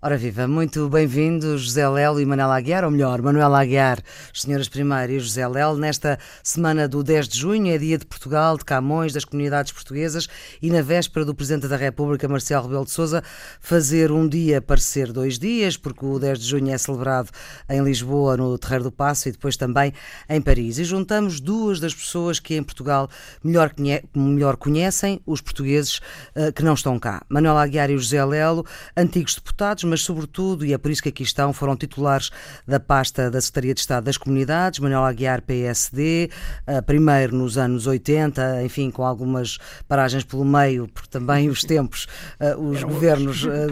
Ora viva, muito bem-vindos José Lelo e Manuel Aguiar, ou melhor, Manuel Aguiar, senhoras primeiro e José Lelo, nesta semana do 10 de junho, é dia de Portugal, de Camões, das comunidades portuguesas e na véspera do Presidente da República, Marcelo Rebelo de Sousa, fazer um dia parecer dois dias, porque o 10 de junho é celebrado em Lisboa, no Terreiro do Passo e depois também em Paris. E juntamos duas das pessoas que em Portugal melhor, melhor conhecem, os portugueses uh, que não estão cá. Manuel Aguiar e José Lelo, antigos deputados, mas sobretudo, e é por isso que aqui estão, foram titulares da pasta da Secretaria de Estado das Comunidades, Manuel Aguiar, PSD, eh, primeiro nos anos 80, enfim, com algumas paragens pelo meio, porque também os tempos, eh, os Eram governos eh,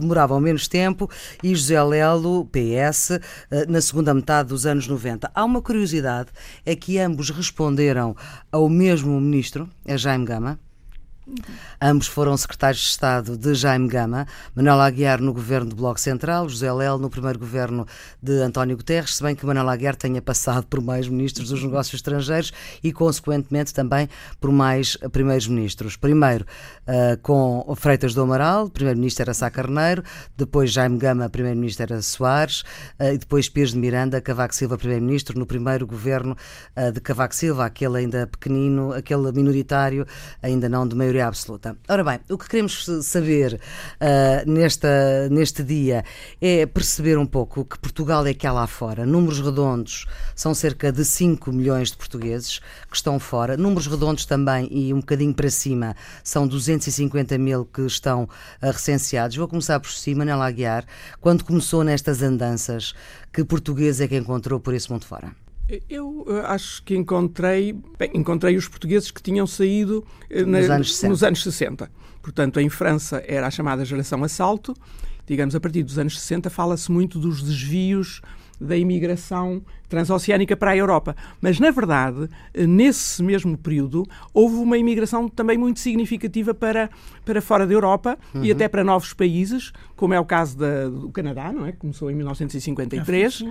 demoravam menos tempo, e José Lelo, PS, na segunda metade dos anos 90. Há uma curiosidade, é que ambos responderam ao mesmo ministro, a Jaime Gama, Ambos foram secretários de Estado de Jaime Gama, Manuel Aguiar no governo do Bloco Central, José Lel no primeiro governo de António Guterres, se bem que Manuel Aguiar tenha passado por mais ministros dos negócios estrangeiros e, consequentemente, também por mais primeiros ministros. Primeiro uh, com Freitas do Amaral, primeiro-ministro era Sá Carneiro, depois Jaime Gama, primeiro-ministro era Soares, uh, e depois Pires de Miranda, Cavaco Silva, primeiro-ministro, no primeiro governo uh, de Cavaco Silva, aquele ainda pequenino, aquele minoritário, ainda não de maioria maioria absoluta. Ora bem, o que queremos saber uh, nesta, neste dia é perceber um pouco que Portugal é que há lá fora. Números redondos são cerca de 5 milhões de portugueses que estão fora. Números redondos também, e um bocadinho para cima, são 250 mil que estão uh, recenseados. Vou começar por cima, Nela Aguiar. Quando começou nestas andanças, que português é que encontrou por esse mundo fora? Eu uh, acho que encontrei, bem, encontrei os portugueses que tinham saído uh, nos, anos 60. nos anos 60. Portanto, em França era a chamada geração assalto. Digamos, a partir dos anos 60 fala-se muito dos desvios da imigração transoceânica para a Europa. Mas, na verdade, nesse mesmo período, houve uma imigração também muito significativa para, para fora da Europa uhum. e até para novos países, como é o caso da, do Canadá, não é? que começou em 1953.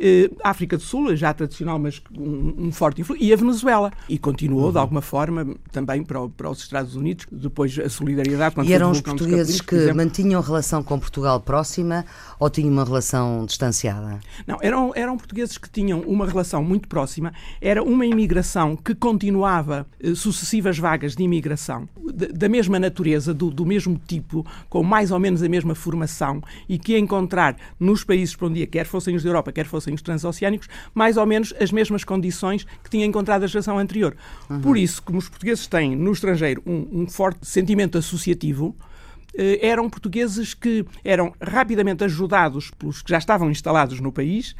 Eh, África do Sul, já tradicional, mas um, um forte influência, e a Venezuela. E continuou, uhum. de alguma forma, também para, para, os Estados Unidos, depois a solidariedade. E eram os portugueses que mantinham relação com Portugal próxima ou tinham uma relação distanciada? Não, eram, eram portugueses que tinham uma relação muito próxima, era uma imigração que continuava eh, sucessivas vagas de imigração de, da mesma natureza, do, do mesmo tipo, com mais ou menos a mesma formação e que ia encontrar nos países para onde ia, quer fossem os da Europa, quer fossem os transoceânicos, mais ou menos as mesmas condições que tinha encontrado a geração anterior. Uhum. Por isso, como os portugueses têm no estrangeiro um, um forte sentimento associativo, eh, eram portugueses que eram rapidamente ajudados pelos que já estavam instalados no país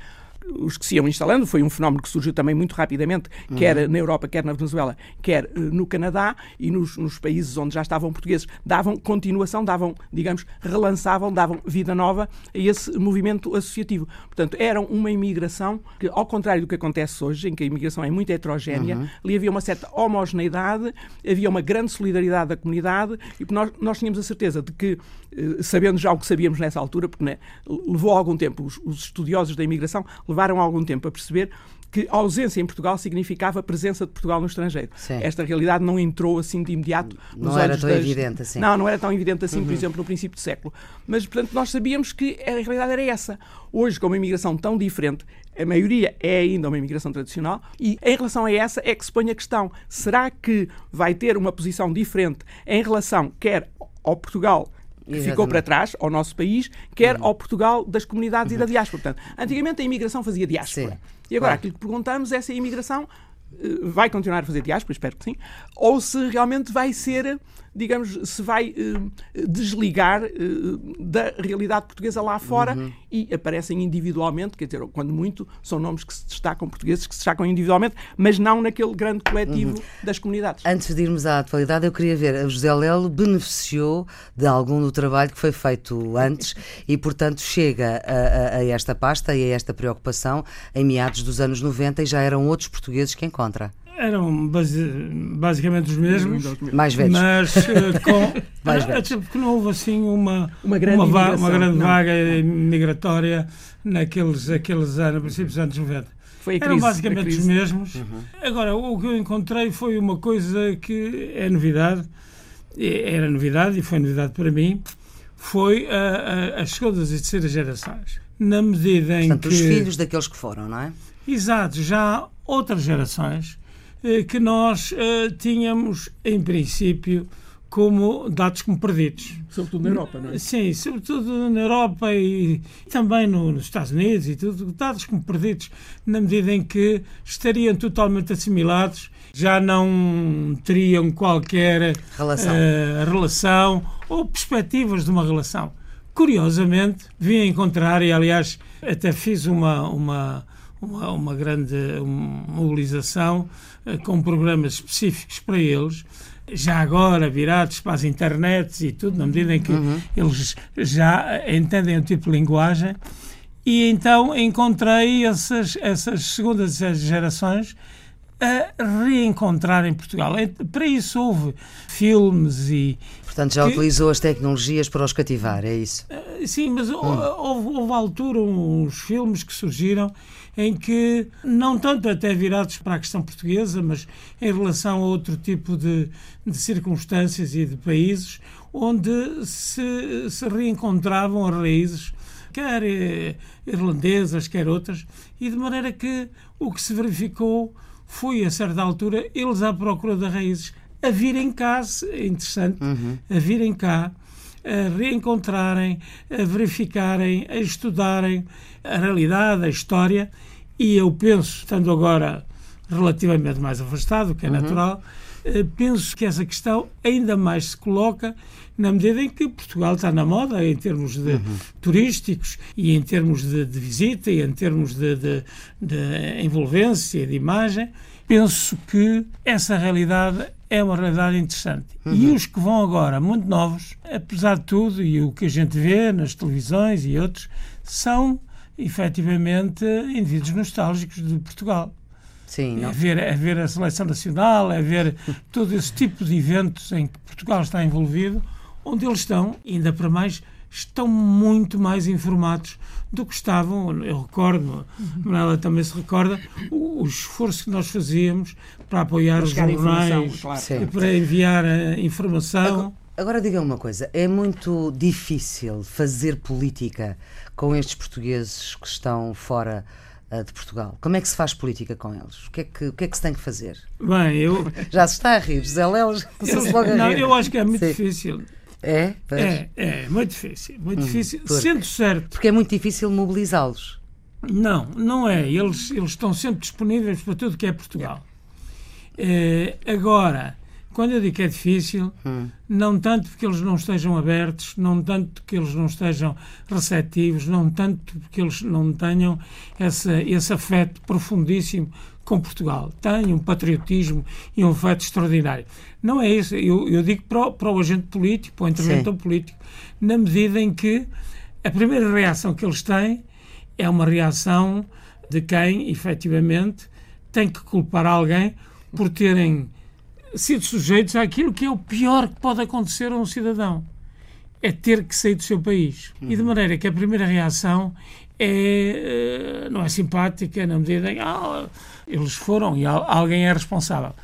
os que se iam instalando, foi um fenómeno que surgiu também muito rapidamente, uhum. quer na Europa, quer na Venezuela, quer uh, no Canadá e nos, nos, países onde já estavam portugueses, davam continuação, davam, digamos, relançavam, davam vida nova a esse movimento associativo. Portanto, eram uma imigração que, ao contrário do que acontece hoje, em que a imigração é muito heterogénea, uhum. ali havia uma certa homogeneidade, havia uma grande solidariedade da comunidade e nós, nós tínhamos a certeza de que, uh, sabendo já o que sabíamos nessa altura, porque né, levou algum tempo, os, os estudiosos da imigração levaram algum tempo a perceber que a ausência em Portugal significava presença de Portugal no estrangeiro. Sim. Esta realidade não entrou assim de imediato nos Não era tão das... evidente assim. Não, não era tão evidente assim, uhum. por exemplo, no princípio do século. Mas, portanto, nós sabíamos que a realidade era essa. Hoje, com uma imigração tão diferente, a maioria é ainda uma imigração tradicional, e em relação a essa é que se põe a questão: será que vai ter uma posição diferente em relação quer ao Portugal que ficou para trás, ao nosso país, quer uhum. ao Portugal das comunidades uhum. e da uhum. diáspora. Portanto, antigamente a imigração fazia diáspora. Sim. E agora aquilo que perguntamos é se a imigração eh, vai continuar a fazer diáspora, espero que sim, ou se realmente vai ser digamos, se vai eh, desligar eh, da realidade portuguesa lá fora uhum. e aparecem individualmente, quer dizer, quando muito, são nomes que se destacam, portugueses que se destacam individualmente, mas não naquele grande coletivo uhum. das comunidades. Antes de irmos à atualidade, eu queria ver, a José Lelo beneficiou de algum do trabalho que foi feito antes e, portanto, chega a, a, a esta pasta e a esta preocupação em meados dos anos 90 e já eram outros portugueses que encontra eram base, basicamente os mesmos, mais velhos, mas uh, com mais velhos. porque não houve assim uma uma grande, uma, uma grande vaga migratória naqueles aqueles anos, princípios dos anos 90. Foi a crise, eram basicamente os mesmos. Uhum. Agora, o que eu encontrei foi uma coisa que é novidade, era novidade e foi novidade para mim, foi a, a, as segundas e terceiras gerações. Na medida em Portanto, que. os filhos daqueles que foram, não é? Exato, já outras gerações eh, que nós eh, tínhamos, em princípio, como dados como perdidos. Sobretudo na Europa, não é? Sim, sobretudo na Europa e também no, nos Estados Unidos e tudo, dados como perdidos, na medida em que estariam totalmente assimilados, já não teriam qualquer relação, uh, relação ou perspectivas de uma relação. Curiosamente, vim encontrar, e aliás até fiz uma, uma, uma, uma grande mobilização uh, com programas específicos para eles, já agora virados para as internets e tudo, na medida em que uhum. eles já entendem o tipo de linguagem. E então encontrei essas, essas segundas gerações a reencontrar em Portugal. Para isso houve filmes e. Portanto, já que... utilizou as tecnologias para os cativar, é isso? Eh, sim, mas hum. houve, houve altura uns filmes que surgiram em que, não tanto até virados para a questão portuguesa, mas em relação a outro tipo de, de circunstâncias e de países, onde se, se reencontravam as raízes, quer eh, irlandesas, quer outras, e de maneira que o que se verificou foi, a certa altura, eles à procura de raízes, a virem cá, é interessante, uhum. a virem cá, a reencontrarem, a verificarem, a estudarem a realidade, a história, e eu penso, estando agora relativamente mais afastado, que é uhum. natural, eh, penso que essa questão ainda mais se coloca na medida em que Portugal está na moda em termos de uhum. turísticos e em termos de, de, visita e em termos de, de, de envolvência, de imagem. Penso que essa realidade é uma realidade interessante. Uhum. E os que vão agora, muito novos, apesar de tudo, e o que a gente vê nas televisões e outros, são efetivamente indivíduos nostálgicos de Portugal. Sim, não. É ver, é ver a seleção nacional, é ver todo esse tipo de eventos em que Portugal está envolvido, onde eles estão, ainda para mais, estão muito mais informados do que estavam. Eu recordo, uhum. ela também se recorda, o, o, esforço que nós fazíamos para apoiar os jornais, claro. para enviar a informação. Agora, diga uma coisa: é muito difícil fazer política com estes portugueses que estão fora uh, de Portugal? Como é que se faz política com eles? O que é que, o que, é que se tem que fazer? Bem, eu. Já se está a rir, José rir. Não, eu acho que é muito Sim. difícil. É? É, é, muito difícil. Muito hum, difícil. Porque, Sendo certo. Porque é muito difícil mobilizá-los. Não, não é. Eles, eles estão sempre disponíveis para tudo que é Portugal. É, agora, quando eu digo que é difícil, hum. não tanto porque eles não estejam abertos, não tanto porque eles não estejam receptivos, não tanto porque eles não tenham essa, esse afeto profundíssimo com Portugal. Têm um patriotismo e um afeto extraordinário. Não é isso. Eu, eu digo para o, para o agente político, para o interventor Sim. político, na medida em que a primeira reação que eles têm é uma reação de quem, efetivamente, tem que culpar alguém por terem sido sujeitos àquilo que é o pior que pode acontecer a um cidadão. É ter que sair do seu país. Uhum. E de uhum. maneira que a primeira reação é, eh, não é simpática na medida em que ah, eles foram e alguém é responsável.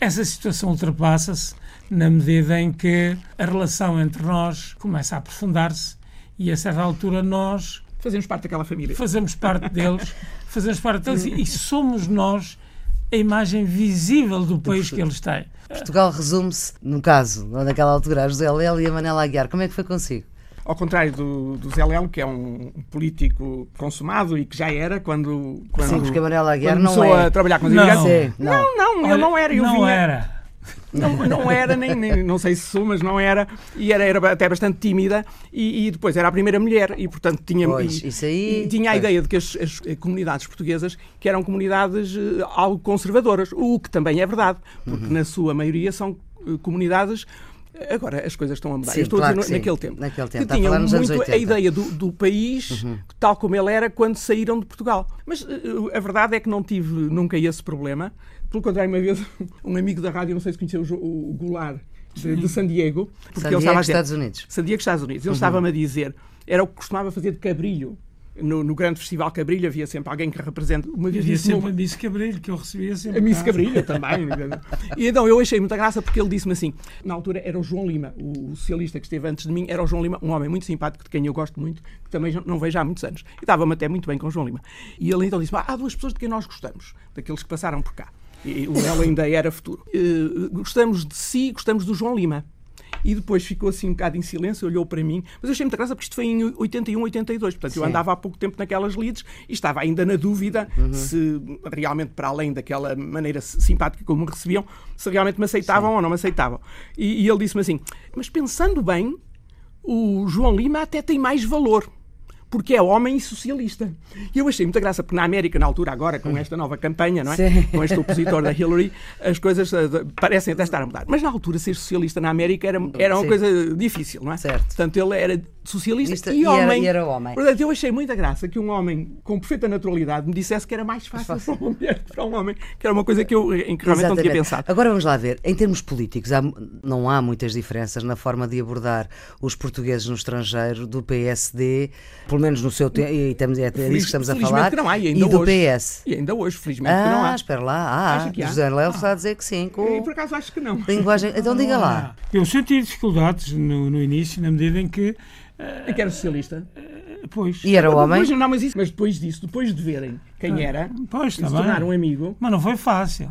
Essa situação ultrapassa-se na medida em que a relação entre nós começa a aprofundar-se e a certa altura nós fazemos parte daquela família. Fazemos parte deles, fazemos parte deles e somos nós a imagem visível do país que eles têm. Portugal resume-se, no caso, naquela altura, a José Léo e a Manela Aguiar. Como é que foi consigo? Ao contrário do, do Zé Léo, que é um político consumado e que já era quando, quando, Sim, porque a Manela Aguiar começou não é. a trabalhar com os não, imigrantes. Não, não, não, Olha, eu não era. Eu não vinha, era. Não, não era, nem, nem, não sei se sou, mas não era, e era, era até bastante tímida, e, e depois era a primeira mulher, e portanto tinha, pois, e, aí, e tinha a ideia de que as, as, comunidades portuguesas que eram comunidades uh, algo conservadoras, o que também é verdade, porque uhum. na sua maioria são uh, comunidades Agora as coisas estão a mudar. Sim, Eu estou claro a dizer naquele tempo. Naquele tempo. Que tinham muito a ideia do, do país uhum. tal como ele era quando saíram de Portugal. Mas uh, a verdade é que não tive nunca esse problema. Pelo contrário, uma vez um amigo da rádio, não sei se conheceu o, o Goulart, de, de, San Diego. Porque San Diego, ele estava Estados Unidos. San Diego, Estados Unidos. Ele uhum. estava-me a dizer, era o que costumava fazer de cabrilho no, no, grande festival Cabrilho havia sempre alguém que representa uma vez havia sempre uma... a Miss Cabrilho que eu recebia sempre a Miss Cabrilho também e então eu achei muita graça porque ele disse-me assim na altura era o João Lima o socialista que esteve antes de mim era o João Lima um homem muito simpático de quem eu gosto muito que também não vejo há muitos anos e estava-me até muito bem com o João Lima e ele então disse há duas pessoas de quem nós gostamos daqueles que passaram por cá e o Melo ainda era futuro uh, gostamos de si gostamos do João Lima e depois ficou assim um bocado em silêncio, olhou para mim, mas eu achei muita graça porque isto foi em 81, 82, portanto Sim. eu andava há pouco tempo naquelas leads e estava ainda na dúvida uhum. se realmente, para além daquela maneira simpática como me recebiam, se realmente me aceitavam Sim. ou não me aceitavam. E, e ele disse-me assim, mas pensando bem, o João Lima até tem mais valor porque é homem e socialista. E eu achei muita graça, porque na América, na altura, agora, com esta nova campanha, não é? Sim. Com este opositor da Hillary, as coisas uh, parecem até estar a mudar. Mas na altura, ser socialista na América era, era uma Sim. coisa difícil, não é? Certo. Portanto, ele era socialista e, e, homem. Era, e era homem. Portanto, eu achei muita graça que um homem com perfeita naturalidade me dissesse que era mais fácil para uma mulher para um homem, que era uma coisa que eu em que realmente Exatamente. não tinha pensado. Agora vamos lá ver, em termos políticos, há, não há muitas diferenças na forma de abordar os portugueses no estrangeiro do PSD, pelo menos no seu tempo, e estamos, é disso que estamos a falar, não há, e, ainda e do hoje, PS. E ainda hoje, felizmente, ah, que não há. espera lá, ah, José Léo está a dizer que sim. Com... Eu, por acaso acho que não. Linguagem... Então diga lá. Eu senti dificuldades no, no início, na medida em que é que era socialista. Pois. E era homem? Depois, não, mas, isso, mas depois disso, depois de verem quem ah, era, pois, se tornar um amigo. Mas não foi fácil.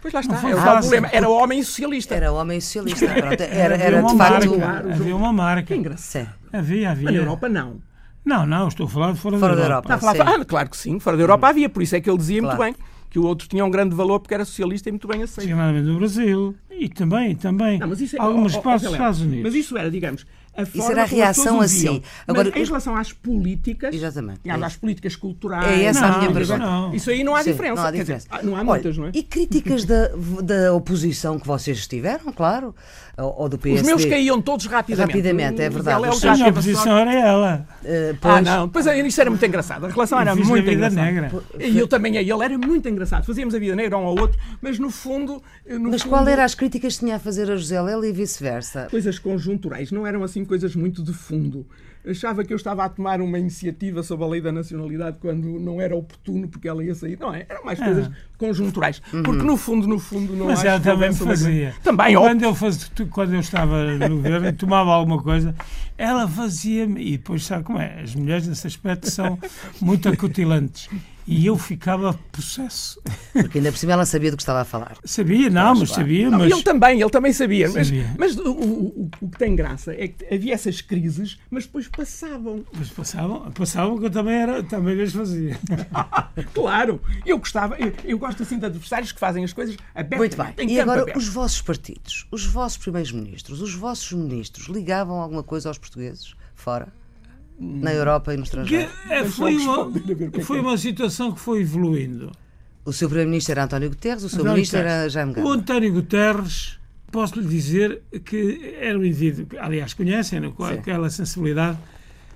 Pois lá está, é o problema. Era homem socialista. Era homem socialista. Pronto, era, era de facto. Marca, havia uma marca. Que engraçado. Havia, havia. Mas na Europa não. Não, não, estou a falar de fora, fora da Europa. Europa. Falar, ah, claro que sim, fora da Europa havia, por isso é que ele dizia claro. muito bem que o outro tinha um grande valor porque era socialista e muito bem aceito. Sim, no Brasil e também, também não, é, algumas partes dos Estados Unidos. Mas isso era, digamos, a Isso era a reação assim. Agora, Mas em relação às políticas, exatamente, é às políticas culturais. É essa não, a minha pergunta. Não. Isso aí não há Sim, diferença. Não há, diferença. Dizer, não há muitas, não é? E críticas da, da oposição que vocês tiveram, claro, ou, do PSD? Os meus caíam todos rapidamente. Rapidamente, é verdade. A oposição era ela. Uh, pois... Ah, não. Pois isso era muito engraçado. A relação era muito engraçada. Negra. E eu também, ele era muito engraçado. Fazíamos a vida negra um ao outro, mas no fundo. No mas fundo, qual era as críticas que tinha a fazer a José Lela e vice-versa? Coisas conjunturais, não eram assim coisas muito de fundo achava que eu estava a tomar uma iniciativa sobre a lei da nacionalidade quando não era oportuno porque ela ia sair. Não é? Eram mais ah. coisas conjunturais. Uhum. Porque no fundo, no fundo, não Mas ela também fazia. Também, quando eu, faz... quando eu estava no governo e tomava alguma coisa, ela fazia-me. E depois sabe como é? As mulheres nesse aspecto são muito acutilantes e eu ficava possesso. Porque ainda por cima ela sabia do que estava a falar. Sabia, não, mas sabia. Não, mas... Ele também, ele também sabia. sabia. Mas, mas o, o, o, que tem graça é que havia essas crises, mas depois passavam. Mas passavam, passavam que eu também, era, também as fazia. claro, eu gostava, eu, eu, gosto assim de adversários que fazem as coisas abertas. Muito bem. E agora, aberto. os vossos partidos, os vossos primeiros ministros, os vossos ministros ligavam alguma coisa aos portugueses fora? Na Europa e no estrangeiro. Que, é, foi, uma, foi uma situação que foi evoluindo. O seu Primeiro-Ministro era António Guterres, o seu António Ministro Guterres. era Jaime Gama. O António Guterres, posso lhe dizer que era um indivíduo, aliás, conhecem né, com aquela sensibilidade,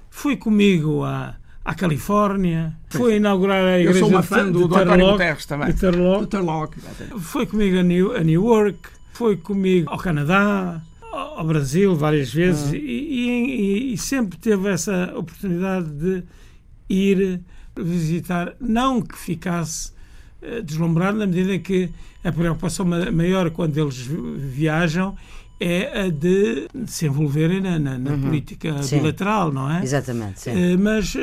foi comigo a à Califórnia, foi inaugurar a igreja Eu sou uma fã do, António Guterres também. De Terlock. Foi comigo a New, a New York, foi comigo ao Canadá, ao Brasil várias vezes uhum. e, e, e, sempre teve essa oportunidade de ir visitar, não que ficasse uh, deslumbrado, na medida em que a preocupação maior quando eles viajam é a de, se envolverem na, na, na uhum. política sim. bilateral, não é? Exatamente, sim. Uh, mas uh,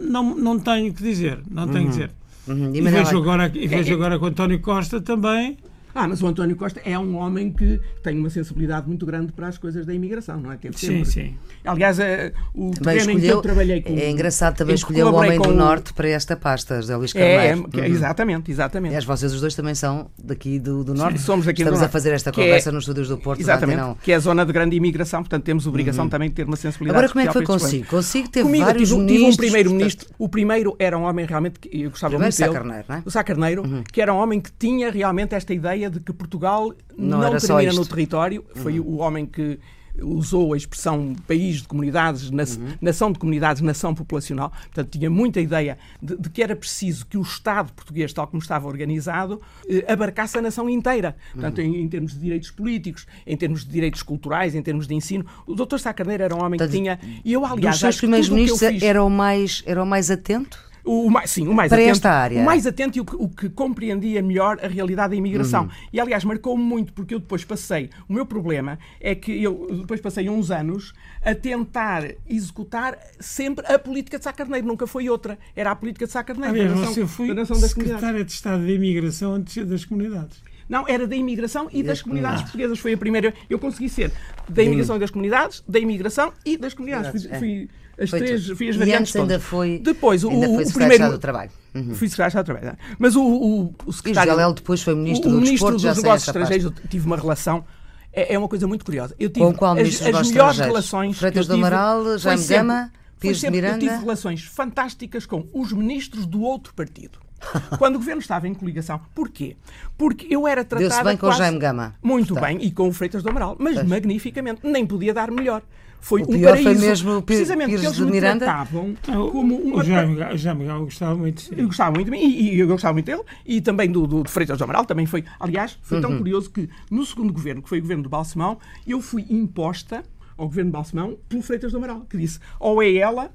não, não tenho que dizer, não tenho que uhum. dizer. Uhum. E, e vejo, agora, e vejo é, é agora com António Costa também ah, mas o António Costa é um homem que tem uma sensibilidade muito grande para as coisas da imigração, não é? Teve sempre. Sim, sim. Aliás, é, o também terreno escolheu, em que eu trabalhei com. É engraçado também escolher o homem do Norte para esta pasta, José Luís é, Carneiro. É, é, exatamente, exatamente. Aliás, vocês os dois também são daqui do, do Norte. Sim, somos aqui Estamos do a fazer esta conversa é, nos estúdios do Porto. Exatamente, não. que é a zona de grande imigração, portanto temos obrigação uhum. também de ter uma sensibilidade Agora, como é que foi consigo? Consigo ter Comigo, vários tive, ministros. Tive um primeiro-ministro. O primeiro era um homem realmente que eu gostava primeiro muito dele. Carneiro, não é? O Sá Carneiro, uhum. que era um homem que tinha realmente esta ideia de que Portugal não, não termina no território. Foi uhum. o homem que usou a expressão país de comunidades, na, uhum. nação de comunidades, nação populacional. Portanto, tinha muita ideia de, de, que era preciso que o Estado português, tal como estava organizado, eh, abarcasse a nação inteira. Portanto, uhum. em, em, termos de direitos políticos, em termos de direitos culturais, em termos de ensino. O Dr. Sá Carneiro era um homem Portanto, que tinha. E eu, aliás, dos seus primeiros ministros era o mais, era o mais atento? O mais, sim, o mais Para atento, esta área. O mais atento e o que, o que compreendia melhor a realidade da imigração. Uhum. E, aliás, marcou-me muito, porque eu depois passei. O meu problema é que eu depois passei uns anos a tentar executar sempre a política de Sá Carneiro. Nunca foi outra. Era a política de Sá Carneiro. Aliás, você foi secretária de Estado de Imigração antes das comunidades. Não, era da imigração e, das comunidades portuguesas. Foi a primeira. Eu consegui ser da imigração e das comunidades, da imigração e das comunidades. Fui, fui as foi três, tudo. fui as variantes. E antes ainda foi, Depois, ainda o, foi o primeiro do Trabalho. Uhum. Fui secretário de Trabalho. Mas o, o, o secretário. E José depois foi ministro o, do ministro dos Negócios Estrangeiros. Eu tive uma relação é, é, uma coisa muito curiosa. Eu tive Com qual as, as melhores relações. Freitas do Amaral, Jaime Gama, Pires de Miranda. Eu tive relações fantásticas com os ministros do outro partido. Quando o governo estava em coligação. Porquê? Porque eu era tratada. bem com quase... o Jaime Gama. Muito Está. bem, e com o Freitas do Amaral, mas pois. magnificamente. Nem podia dar melhor. Foi o um pior paraíso. foi mesmo o Precisamente Pires eles de me Miranda. tratavam como uma... O Jaime, Jaime Gama gostava muito. Sim. Eu gostava muito, e, e, eu gostava muito dele, e também do, do, do Freitas do Amaral, também foi. Aliás, foi tão uhum. curioso que no segundo governo, que foi o governo do Balsemão, eu fui imposta ao governo do Balsemão pelo Freitas do Amaral, que disse ou é ela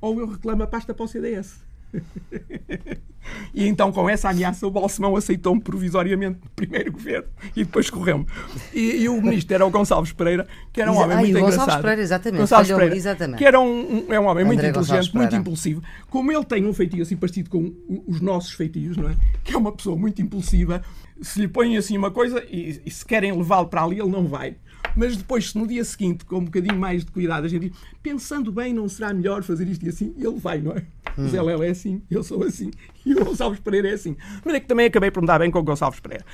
ou eu reclamo a pasta para o CDS. E então, com essa ameaça, o Balsemão aceitou-me provisoriamente no primeiro governo e depois correu-me. E, e, o ministro era o Gonçalves Pereira, que era um homem muito Gonçalves engraçado. Pereira, exatamente. Gonçalves Falhou, Pereira, exatamente. que era um, um é um homem André muito inteligente, muito impulsivo. Como ele tem um feitio assim parecido com os nossos feitios, não é? Que é uma pessoa muito impulsiva. Se lhe põem assim uma coisa e, e se querem levá-lo para ali, ele não vai. Mas depois, se no dia seguinte, com um bocadinho mais de cuidado, a gente diz, pensando bem, não será melhor fazer isto e assim, ele vai, não é? Hum. Zé Léo é assim, eu sou assim, e o Gonçalves Pereira é assim. Mas é que também acabei por me dar bem com o Gonçalves Pereira.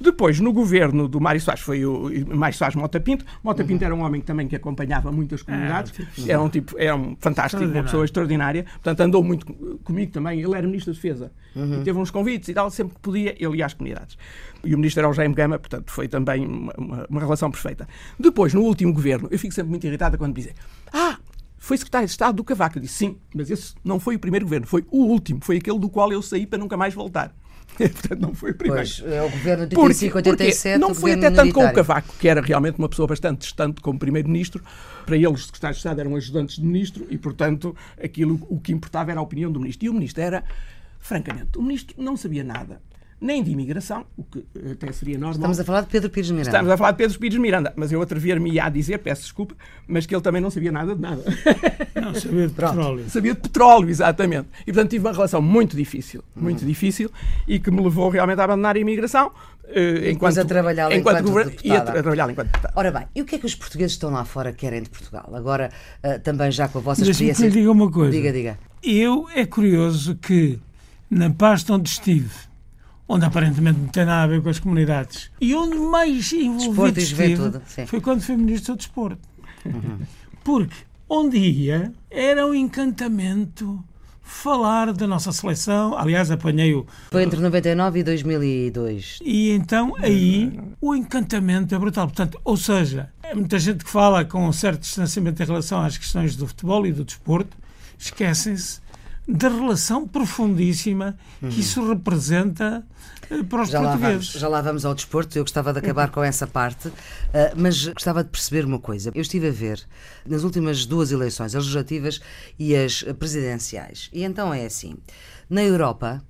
Depois, no governo do Mário Soares, foi o Mário Soares Mota Pinto. Mota Pinto uhum. era um homem também que acompanhava muitas comunidades, ah, era um tipo, era um fantástico, uma pessoa extraordinária. Portanto, andou muito comigo também. Ele era ministro da Defesa uhum. e teve uns convites e tal, sempre que podia, ele ia às comunidades. E o ministro era o Jaime Gama, portanto, foi também uma, uma, uma relação perfeita. Depois, no último governo, eu fico sempre muito irritada quando me dizem: Ah, foi secretário de Estado do Cavaco. Eu disse sim, mas esse não foi o primeiro governo, foi o último, foi aquele do qual eu saí para nunca mais voltar. Portanto, não foi o primeiro. Pois, é o governo de 85, 87. Não foi até tanto com o Cavaco, que era realmente uma pessoa bastante distante como primeiro-ministro. Para eles, os secretários de Estado eram ajudantes de ministro e, portanto, aquilo o que importava era a opinião do ministro. E o ministro era, francamente, o ministro não sabia nada nem de imigração, o que até seria normal. Estamos a falar de Pedro Pires Miranda. Estamos a falar de Pedro Pires Miranda, mas eu atrever-me a dizer, peço desculpa, mas que ele também não sabia nada de nada. Não, sabia de petróleo. Sabia de petróleo, exatamente. E portanto tive uma relação muito difícil, muito hum. difícil, e que me levou realmente a abandonar a imigração. Uh, enquanto, a trabalhar enquanto, enquanto governo, e a, trabalhar enquanto deputado. Ora bem, e o que é que os portugueses estão lá fora querem de Portugal? Agora, uh, também já com a vossa experiência. Que lhe diga uma coisa. Diga, diga. Eu é curioso que na pasta onde estive onde aparentemente não tem nada a ver com as comunidades. E onde mais envolvido estive foi quando fui Ministro do Desporto. Uhum. Porque onde ia era um encantamento falar da nossa seleção. Aliás, apanhei-o. Foi entre 99 e 2002. E então aí o encantamento é brutal. Portanto, ou seja, é muita gente que fala com um certo distanciamento em relação às questões do futebol e do desporto, esquecem-se da relação profundíssima que uhum. isso representa eh, para os já portugueses. Lá vamos, já lá vamos ao desporto, eu gostava de acabar com essa parte, uh, mas gostava de perceber uma coisa. Eu estive a ver nas últimas duas eleições, as legislativas e as presidenciais, e então é assim: na Europa,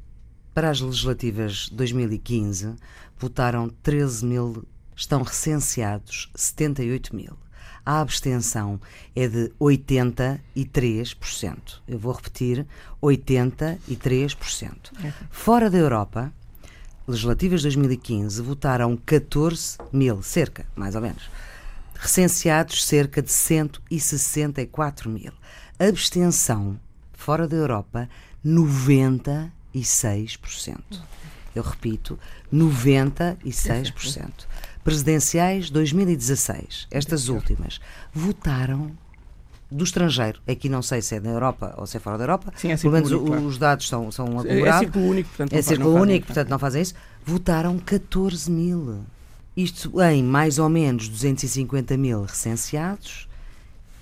para as legislativas 2015, votaram 13 mil, estão recenseados 78 mil a abstenção é de 83%. Eu vou repetir: 83%. Fora da Europa, legislativas de 2015 votaram 14 mil, cerca, mais ou menos. Recenseados cerca de 164 mil. Abstenção, fora da Europa, 96%. Eu repito, 96% presidenciais 2016, estas últimas, votaram do estrangeiro. Aqui não sei se é na Europa ou se é fora da Europa. Sim, é Pelo menos único, os dados são, são acumulados. É, é círculo único, portanto, é círculo único, portanto não fazem isso. Votaram 14 mil. isto em mais ou menos 250 mil recenseados,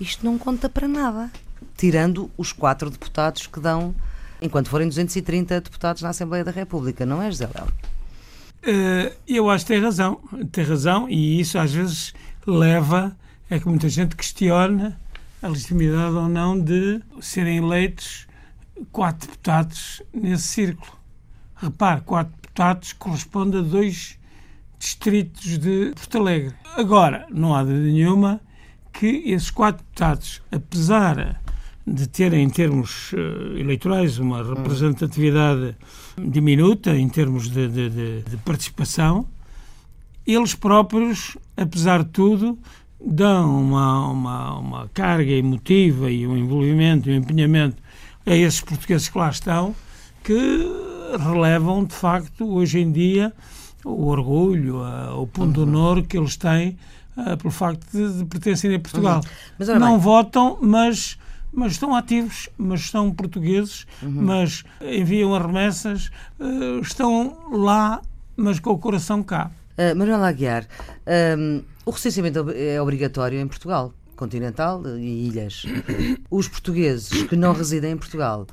isto não conta para nada, tirando os quatro deputados que dão, enquanto forem 230 deputados na Assembleia da República, não é, José Léo? Uh, eu acho que tem razão, tem razão, e isso às vezes leva a que muita gente questione a legitimidade ou não de serem eleitos quatro deputados nesse círculo. Repare, quatro deputados corresponde a dois distritos de Porto Alegre. Agora, não há dúvida nenhuma que esses quatro deputados, apesar de terem, em termos uh, eleitorais, uma representatividade diminuta em termos de, de, de, de participação, eles próprios, apesar de tudo, dão uma, uma, uma carga emotiva e um envolvimento e um empenhamento a esses portugueses que lá estão que relevam, de facto, hoje em dia, o orgulho, o ponto de honor que eles têm uh, pelo facto de, de pertencerem a Portugal. Uhum. Não bem. votam, mas mas estão ativos, mas são portugueses, uhum. mas enviam as remessas, uh, estão lá, mas com o coração cá. Uh, Manuel Aguiar, um, o recenseamento é obrigatório em Portugal, continental e ilhas. Os portugueses que não residem em Portugal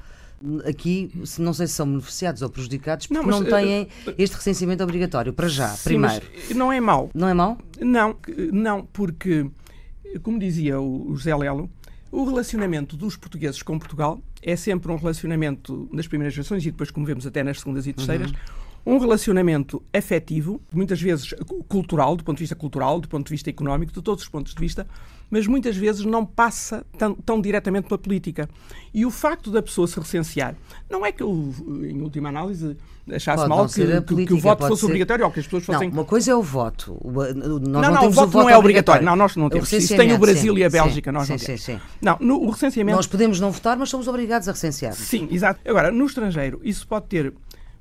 aqui, não sei se são beneficiados ou prejudicados, porque não, mas, não têm uh, este recenseamento obrigatório, para já, sim, primeiro. não é mau. Não é mau? Não, não, porque, como dizia o José Lelo, o relacionamento dos portugueses com Portugal é sempre um relacionamento nas primeiras gerações e depois, como vemos até nas segundas e terceiras, uhum. Um relacionamento afetivo, muitas vezes cultural, do ponto de vista cultural, do ponto de vista económico, de todos os pontos de vista, mas muitas vezes não passa tão, tão diretamente pela política. E o facto da pessoa se recensear, não é que eu, em última análise, achasse pode mal que, política, que, o voto fosse ser... obrigatório ou que as pessoas fossem. Não, uma coisa é o voto. Nós não, não, não o voto, o voto não é obrigatório. Não, nós não temos. Isso tem o Brasil sim, e a Bélgica, sim, nós sim, não temos. Sim, sim. Não, no, o recenseamento. Nós podemos não votar, mas somos obrigados a recensear. Sim, exato. Agora, no estrangeiro, isso pode ter,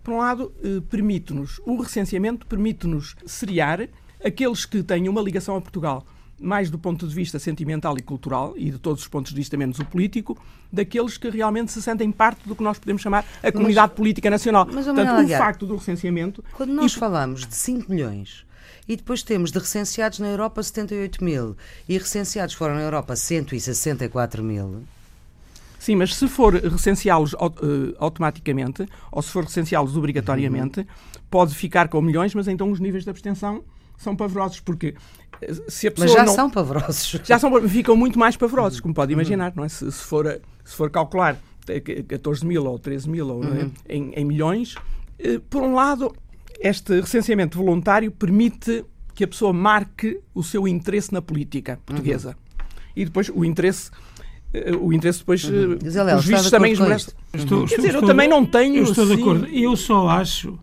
por um lado, eh, permite-nos, o recenseamento permite-nos seriar aqueles que têm uma ligação a Portugal mais do ponto de vista sentimental e cultural, e de todos os pontos de vista menos o político, daqueles que realmente se sentem parte do que nós podemos chamar a comunidade mas, política nacional. Mas, Portanto, o facto do recenseamento... Quando nós falamos de 5 milhões e depois temos de recenseados na Europa 78 mil e recenseados fora na Europa 164 mil... Sim, mas se for recenseá-los uh, automaticamente, ou se for recenseá-los obrigatoriamente, uhum. pode ficar com milhões, mas então os níveis de abstenção são pavorosos, porque se a pessoa Mas já não... são pavorosos. Já são, ficam muito mais pavorosos, como pode imaginar, não é? Se, se for, se for calcular 14 mil ou 13 mil ou, é? uhum. em, em, milhões, eh, por um lado, este recenseamento voluntário permite que a pessoa marque o seu interesse na política portuguesa. Uhum. E depois o interesse eh, o interesse depois uhum. Eh, os vistos também esmerece. Estou, estou, Quer dizer, estou, eu também não tenho. Eu estou de acordo. Eu só acho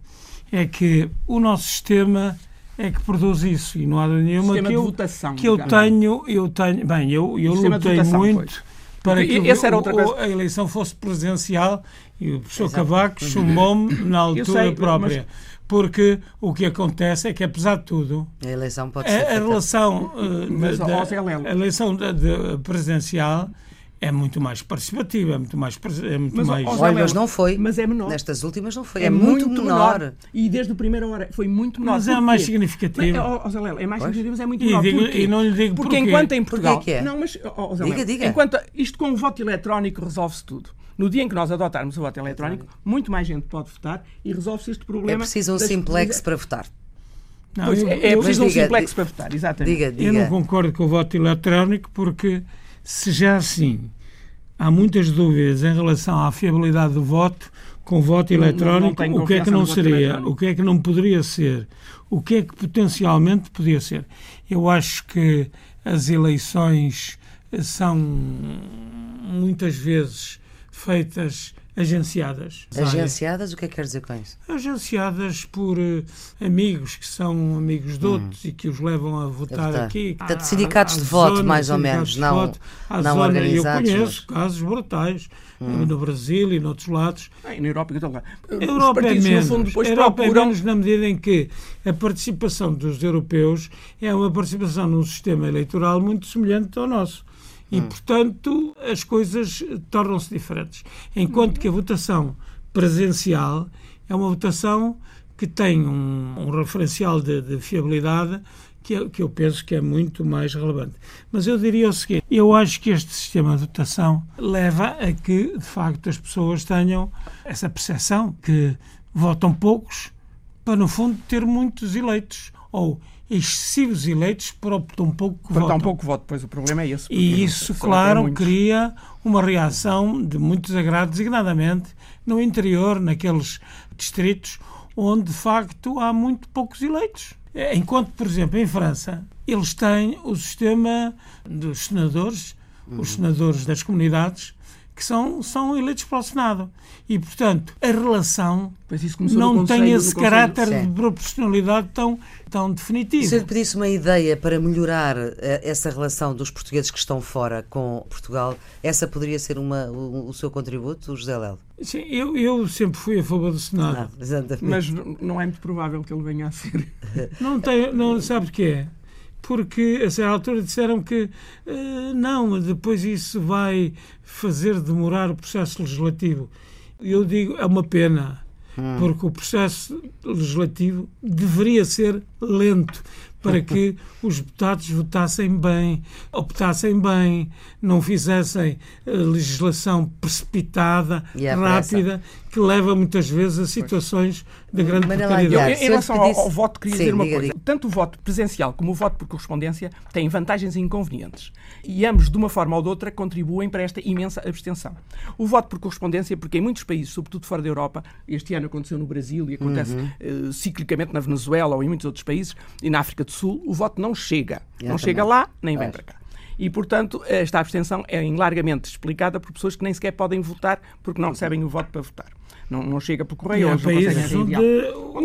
é que o nosso sistema é que produz isso e não há nenhuma que eu, votação, que eu tenho, eu tenho, bem, eu, eu lutei votação, muito pois. para que o, a eleição fosse presencial e o professor Exato. Cavaco chumbou-me na altura sei, própria. Mas... Porque o que acontece é que, apesar de tudo, a eleição pode ser. A, a relação, uh, mas, da, a eleição de, de presidencial é muito mais participativa, é muito mais. É muito mas, mais... Olha, mas não foi. Mas é menor. Nestas últimas não foi. É, é muito, muito menor. menor. E desde a primeira hora foi muito menor. Mas é mais significativo. Mas, oh, é mais significativo, mas é muito menor. E, digo, e não lhe digo porque porquê. enquanto em Portugal. Porquê que é? Não, mas, oh, diga, diga. Enquanto, isto com o voto eletrónico resolve-se tudo. No dia em que nós adotarmos o voto eletrónico, muito mais gente pode votar e resolve-se este problema. É preciso um simplex para votar. Não, pois, eu, é, preciso um diga, simplex diga, para votar, exatamente. Diga, diga. Eu não concordo com o voto eletrónico porque se já assim há muitas dúvidas em relação à fiabilidade do voto com voto eletrónico, o que é que não seria, o que é que não poderia ser, o que é que potencialmente podia ser. Eu acho que as eleições são muitas vezes feitas agenciadas. Agenciadas? O que é que quer dizer com isso? Agenciadas por uh, amigos que são amigos de outros hum. e que os levam a votar, a votar. aqui. Portanto, sindicatos de voto, zona, mais ou menos, não, voto, não zona, organizados. Eu conheço mas... casos brutais hum. no Brasil e noutros lados. Ah, e na Europa, então, a Europa é menos. a Europa procuram... é menos na medida em que a participação dos europeus é uma participação num sistema eleitoral muito semelhante ao nosso. E, hum. portanto, as coisas tornam-se diferentes. Enquanto que a votação presencial é uma votação que tem um, um referencial de, de fiabilidade que eu, que eu, penso que é muito mais relevante. Mas eu diria o seguinte: eu acho que este sistema de votação leva a que, de facto, as pessoas tenham essa percepção que votam poucos para, no fundo, ter muitos eleitos. Ou excessivos eleitos para tão pouco para votam. tão pouco voto, pois o problema é esse. E isso, claro, cria uma reação de muito desagrado, designadamente no interior, naqueles distritos onde, de facto, há muito poucos eleitos. Enquanto, por exemplo, em França, eles têm o sistema dos senadores, uhum. os senadores das comunidades, que são, são eleitos para o Senado. E, portanto, a relação não tem esse caráter de proporcionalidade tão, tão definitivo. Se eu lhe pedisse uma ideia para melhorar eh, essa relação dos portugueses que estão fora com Portugal, essa poderia ser uma, o, o seu contributo, José Lelo? Sim, eu, eu sempre fui a favor do Senado. Ah, mas não é muito provável que ele venha a ser. Não, tem, não sabe o que é? Porque a certa altura disseram que uh, não, depois isso vai fazer demorar o processo legislativo. Eu digo, é uma pena, hum. porque o processo legislativo deveria ser lento para que os deputados votassem bem, optassem bem, não fizessem eh, legislação precipitada, é rápida, que leva muitas vezes a situações de grande precariedade. Em relação ao, ao, voto, queria Sim, dizer uma diga, coisa. Diga. Tanto o voto presencial como o voto por correspondência têm vantagens e inconvenientes. E ambos, de uma forma ou de outra, contribuem para esta imensa abstenção. O voto por correspondência, porque em muitos países, sobretudo fora da Europa, este ano aconteceu no Brasil e acontece uhum. uh, ciclicamente na Venezuela ou em muitos outros países, e na África do Sul, o voto não chega. não chega lá, nem vem para cá. E, portanto, esta abstenção é largamente explicada por pessoas que nem sequer podem votar porque não recebem o voto para votar não, não chega por correio. Há países onde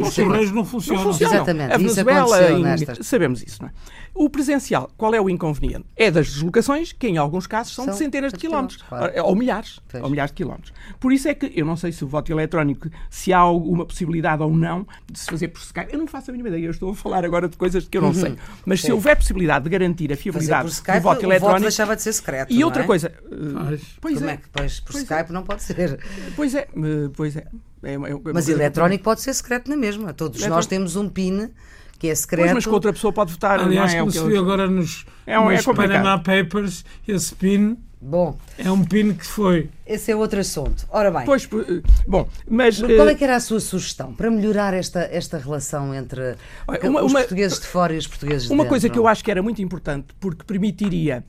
os correios não funcionam. Não funcionam. Exatamente. A Venezuela, em, sabemos isso. Não é? O presencial, qual é o inconveniente? É das deslocações, que em alguns casos são, são de centenas de quilómetros, claro. ou milhares, ou milhares de quilómetros. Por isso é que eu não sei se o voto eletrónico, se há alguma possibilidade ou não de se fazer por Skype. Eu não faço a mínima ideia, eu estou a falar agora de coisas que eu não uhum. sei. Mas Sim. se houver possibilidade de garantir a fiabilidade Skype, do voto eletrónico. O voto deixava de ser secreto. E outra é? coisa. Uh, pois Como é. é que pois, por pois Skype é. não pode ser? Pois é, uh, pois é. É, é, mas eletrónico pode ser secreto na mesma. Todos nós temos um PIN que é secreto. Pois, mas que outra pessoa pode votar. Aliás, não é, como se viu agora nos, é um, nos é Panama Papers, esse PIN Bom. É um PIN que foi. Esse é outro assunto. Ora bem. Pois, eh, bom, mas. Qual é eh, que era a sua sugestão para melhorar esta, esta relação entre uma, os uma, portugueses de fora e os portugueses de Uma dentro, coisa não? que eu acho que era muito importante, porque permitiria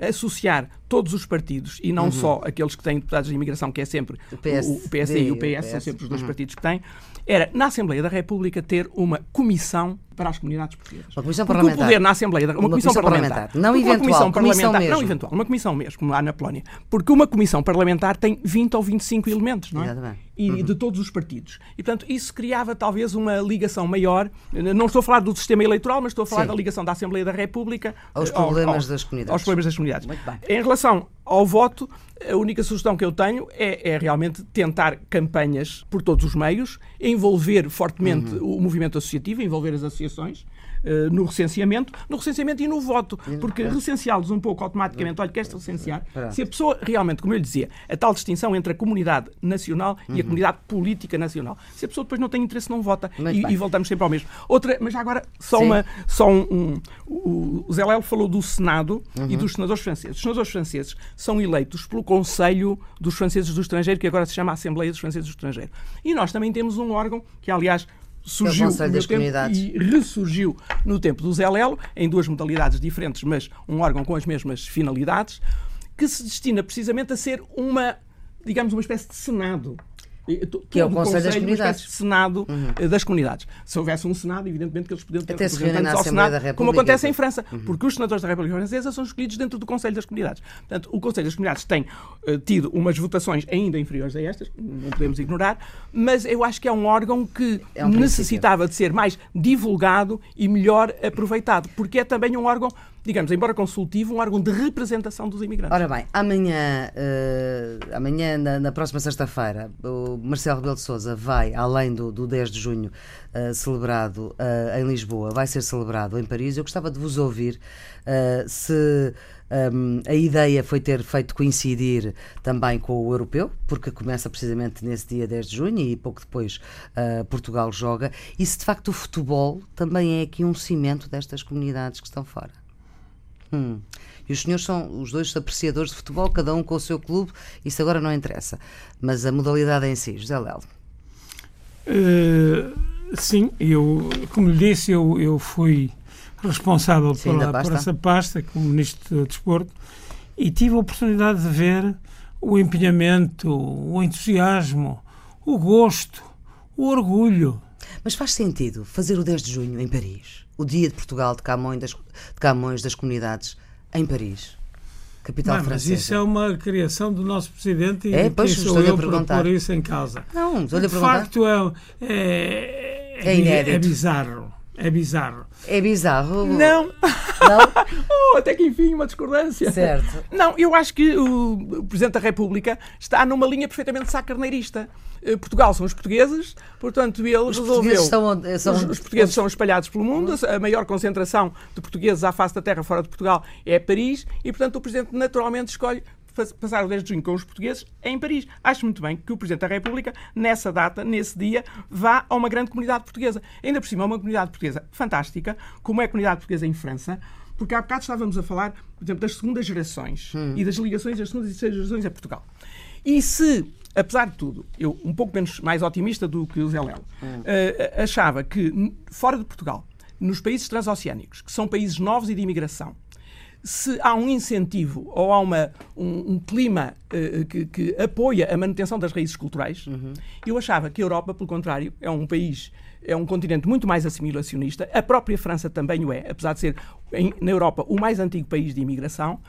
associar todos os partidos e não uhum. só aqueles que têm deputados de imigração, que é sempre o, PS, o PSD e o PS, PS, são sempre os dois uhum. partidos que têm, era na Assembleia da República ter uma comissão para as comunidades portuguesas. Uma comissão Porque parlamentar. o poder na Assembleia da uma, uma comissão, comissão parlamentar. parlamentar. Não eventual, uma comissão parlamentar, comissão não eventual, uma comissão mesmo, como lá na Polónia. Porque uma comissão parlamentar tem 20 ou 25 elementos, não é? Exatamente. E uhum. de todos os partidos. E portanto, isso criava talvez uma ligação maior. Não estou a falar do sistema eleitoral, mas estou a falar Sim. da ligação da Assembleia da República aos problemas das comunidades. Aos problemas das comunidades. Em relação ao voto, a única sugestão que eu tenho é, é, realmente tentar campanhas por todos os meios, envolver fortemente uhum. o movimento associativo, envolver as associações, uh, no recenseamento, no recenseamento e no voto, porque recenseá-los um pouco automaticamente, olha, queres recensear, se a pessoa realmente, como eu lhe dizia, a tal distinção entre a comunidade nacional e a uhum. comunidade política nacional, se a pessoa depois não tem interesse, não vota e, e, voltamos sempre ao mesmo. Outra, mas agora só, uma, só um, um, o Zé Lelo falou do Senado uhum. e dos senadores franceses. Os senadores franceses são eleitos pelo Conselho dos Franceses do Estrangeiro, que agora se chama Assembleia dos Franceses do Estrangeiro. E nós também temos um órgão que, aliás, surgiu e ressurgiu no tempo do Zé Lelo, em duas modalidades diferentes, mas um órgão com as mesmas finalidades, que se destina precisamente a ser uma, digamos, uma espécie de Senado que é o Conselho, das Comunidades. Senado uhum. Eh, das Comunidades. Se houvesse um Senado, evidentemente que eles podiam ter Até representantes ao Senado, como acontece em França, uhum. porque os senadores da República Francesa são escolhidos dentro do Conselho das Comunidades. Portanto, o Conselho das Comunidades tem uh, tido umas votações ainda inferiores a estas, não podemos ignorar, mas eu acho que é um órgão que é um necessitava de ser mais divulgado e melhor aproveitado, porque é também um órgão digamos, embora consultivo, um órgão de representação dos imigrantes. Ora bem, amanhã, uh, amanhã na, na próxima sexta-feira, o Marcelo Rebelo de Sousa vai, além do, do 10 de junho, uh, celebrado uh, em Lisboa, vai ser celebrado em Paris. Eu gostava de vos ouvir se um, a ideia foi ter feito coincidir também com o europeu, porque começa precisamente nesse dia 10 de junho e pouco depois uh, Portugal joga. E se de facto o futebol também é aqui um cimento destas comunidades que estão fora. Hum. E os senhores são os dois apreciadores de futebol, cada um com o seu clube, isso agora não interessa. Mas a modalidade em si, José Lelo. Uh, sim, eu, como lhe disse, eu, eu fui responsável Sim, pela, por essa pasta como Ministro do Desporto e tive a oportunidade de ver o empenhamento, o entusiasmo, o gosto, o orgulho. Mas faz sentido fazer o 10 de junho em Paris, o Dia de Portugal de Camões das, de Camões das Comunidades em Paris? Capital não, francesa. Mas isso é uma criação do nosso presidente e é, pois, sou eu para pôr isso em causa. Não, estou-lhe a perguntar. De facto, é, é, é, é, inédito. é bizarro. É bizarro. É bizarro? Não. Não? oh, até que enfim, uma discordância. Certo. Não, eu acho que o Presidente da República está numa linha perfeitamente sacarneirista. Eh, Portugal são os portugueses, portanto ele os resolveu. Portugueses são, são... Os, os, portugueses são espalhados pelo mundo, a maior concentração de portugueses à face da terra fora de Portugal é Paris, e portanto o Presidente naturalmente escolhe passar o 10 de junho com os portugueses em Paris. Acho muito bem que o Presidente da República, nessa data, nesse dia, vá a uma grande comunidade portuguesa. Ainda por cima, uma comunidade portuguesa fantástica, como é a comunidade portuguesa em França, porque há bocado estávamos a falar, por exemplo, das segundas gerações hum. e das ligações das segundas e terceiras gerações a Portugal. E se, apesar de tudo, eu um pouco menos mais otimista do que o Zé Lelo, hum. uh, achava que fora de Portugal, nos países transoceânicos, que são países novos e de imigração, se há um incentivo ou há uma, um, um clima uh, que, que, apoia a manutenção das raízes culturais, uhum. eu achava que a Europa, pelo contrário, é um país, é um continente muito mais assimilacionista. A própria França também o é, apesar de ser, em, na Europa, o mais antigo país de imigração.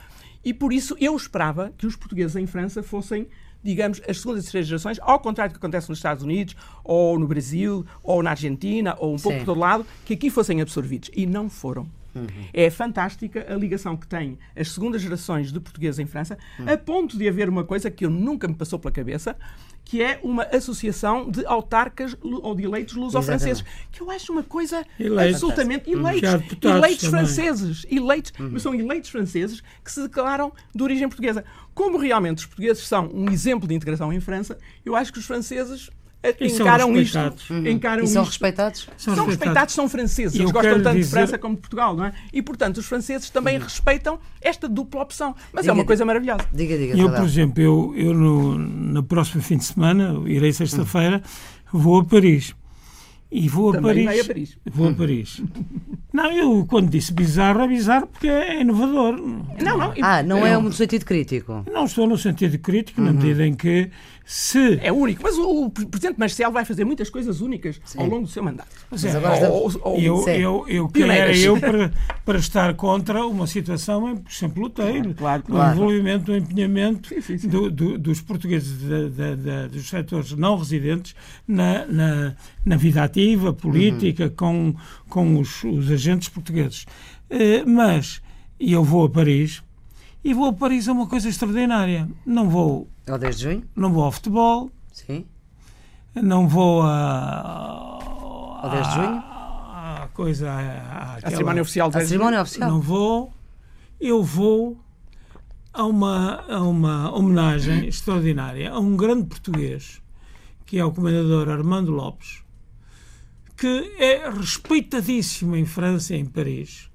E por isso eu esperava que os portugueses em França fossem digamos, as segundas e terceiras gerações, ao contrário do que acontece nos Estados Unidos, ou no Brasil, ou na Argentina, ou um pouco por todo lado, que aqui fossem absorvidos. E não foram. Uhum. É fantástica a ligação que têm as segundas gerações de portugueses em França, uhum. a ponto de haver uma coisa que eu nunca me passou pela cabeça, que é uma associação de autarcas ou de eleitos luso-franceses, que eu acho uma coisa absolutamente uhum. eleitos, eleitos franceses, eleitos, uhum. mas são eleitos franceses que se declaram de origem portuguesa. Como realmente os portugueses são um exemplo de integração em França, eu acho que os franceses encaram isto. Uhum. Encaram e são isto. respeitados? São, são respeitados, são franceses. Eles gostam tanto dizer... de França como de Portugal, não é? E, portanto, os franceses também uhum. respeitam esta dupla opção. Mas diga, é uma coisa maravilhosa. Diga, diga. Eu, por exemplo, eu, eu no, no próximo fim de semana, irei sexta-feira, vou a Paris. E vou a Paris. Vai a Paris. Vou a Paris. Não, eu quando disse bizarro, é bizarro porque é inovador. Não, não. Ah, não é um sentido crítico. Não estou no sentido crítico, uhum. na medida em que se. É único. Mas o, o Presidente Marcelo vai fazer muitas coisas únicas Sim. ao longo do seu mandato. Mas, é, agora ou, ou, eu, eu, eu quem era eu para, para estar contra uma situação em que sempre lutei claro, no claro. envolvimento, no empenhamento sim, sim, do, do, dos portugueses, de, de, de, dos setores não residentes na, na, na vida ativa, política, uhum. com, com os, os agentes portugueses. Uh, mas eu vou a Paris e vou a Paris a uma coisa extraordinária. Não vou. Ao 10 de junho? Não vou ao futebol. Sim. Não vou a. Ao 10 de junho? A coisa. A, a cerimónia oficial A cerimónia oficial. Não vou. Eu vou a uma, a uma homenagem extraordinária a um grande português, que é o comendador Armando Lopes, que é respeitadíssimo em França e em Paris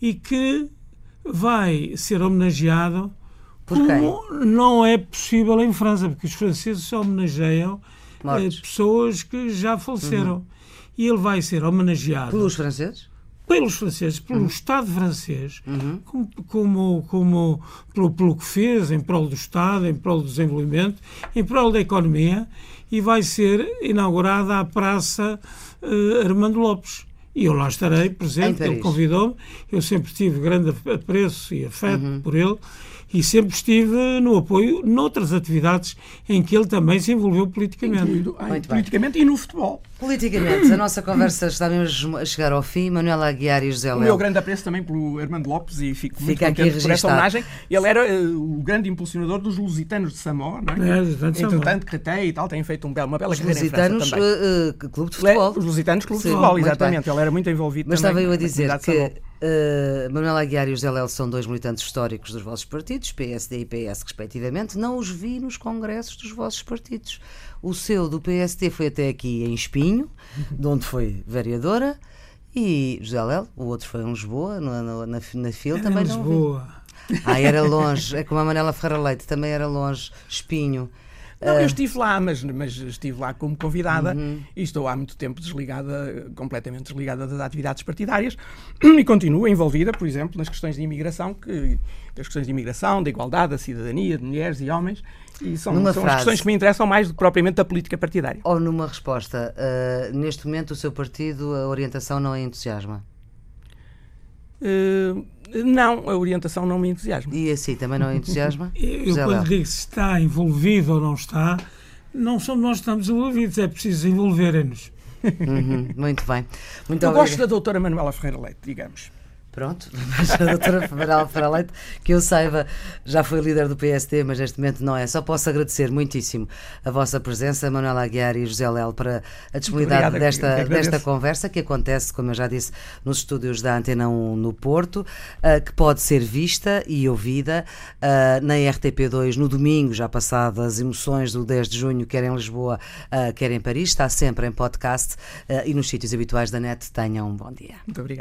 e que vai ser homenageado Por como não é possível em França, porque os franceses só homenageiam eh, pessoas que já faleceram. Uhum. E ele vai ser homenageado. Pelos franceses? Pelos franceses, pelo uhum. Estado francês, uhum. como, como, como pelo, pelo que fez em prol do Estado, em prol do desenvolvimento, em prol da economia, e vai ser inaugurada a Praça uh, Armando Lopes. E eu lá estarei presente, ele convidou-me, eu sempre tive grande apreço e afeto uhum. por ele e sempre estive no apoio noutras atividades em que ele também se envolveu politicamente. Incluído, politicamente e no futebol. Politicamente, a nossa conversa está mesmo a chegar ao fim. Manuela Aguiar e José Léo. O meu grande apreço também pelo Armando Lopes e fico muito Fica aqui contente por essa registado. homenagem. Ele era eh, o grande impulsionador dos Lusitanos de Samó, não é? É, Lusitanos de. Entretanto, Cretei e tal, têm feito um belo, uma bela Os carreira em França lusitanos, também. uh, uh, clube de Le- futebol. Os Lusitanos Clube de Sim, Futebol, muito exatamente. bem. Ele era muito envolvido Mas também estava eu a dizer de que uh, Manuela Aguiar e José Léo são dois militantes históricos dos vossos partidos, PSD e PS, respectivamente. Não os vi nos congressos dos vossos partidos. O seu do PSD foi até aqui em Espinho, de onde foi vereadora, e José Léo, o outro foi em Lisboa, na, na, na, na FIL, Era também em. Lisboa. Ah, era longe. É como a Manela Ferreira Leite, também era longe. Espinho. Não, Ah. eu estive lá, mas, mas estive lá como convidada Uhum. e estou há muito tempo desligada, completamente desligada das atividades partidárias e continuo envolvida, por exemplo, nas questões de imigração, que, das questões de imigração, da igualdade, da cidadania, de mulheres e homens, e são, Numa são as frase. questões que me interessam mais do que propriamente da política partidária. Ou numa resposta, uh, neste momento o seu partido, a orientação não é entusiasma. Eh, não, a orientação não me entusiasma. E assim também não é entusiasma? Eu, José quando Léo. digo se está envolvido ou não está, não somos nós que estamos envolvidos, é preciso envolverem-nos. Uhum, muito bem. Muito Eu obrigada. gosto da doutora Manuela Ferreira Leite, digamos. Pronto, mas a doutora Federal Feraleite, que eu saiba, já foi líder do PST, mas neste momento não é. Só posso agradecer muitíssimo a vossa presença, Manuela Aguiar e José Léo, para a disponibilidade obrigado, desta, desta conversa, que acontece, como eu já disse, nos estúdios da Antena 1 no Porto, ah, que pode ser vista e ouvida ah, na RTP2 no domingo, já passado as emoções do 10 de junho, quer em Lisboa, ah, quer em Paris. Está sempre em podcast e nos sítios habituais da net. Tenham um bom dia. Muito obrigado.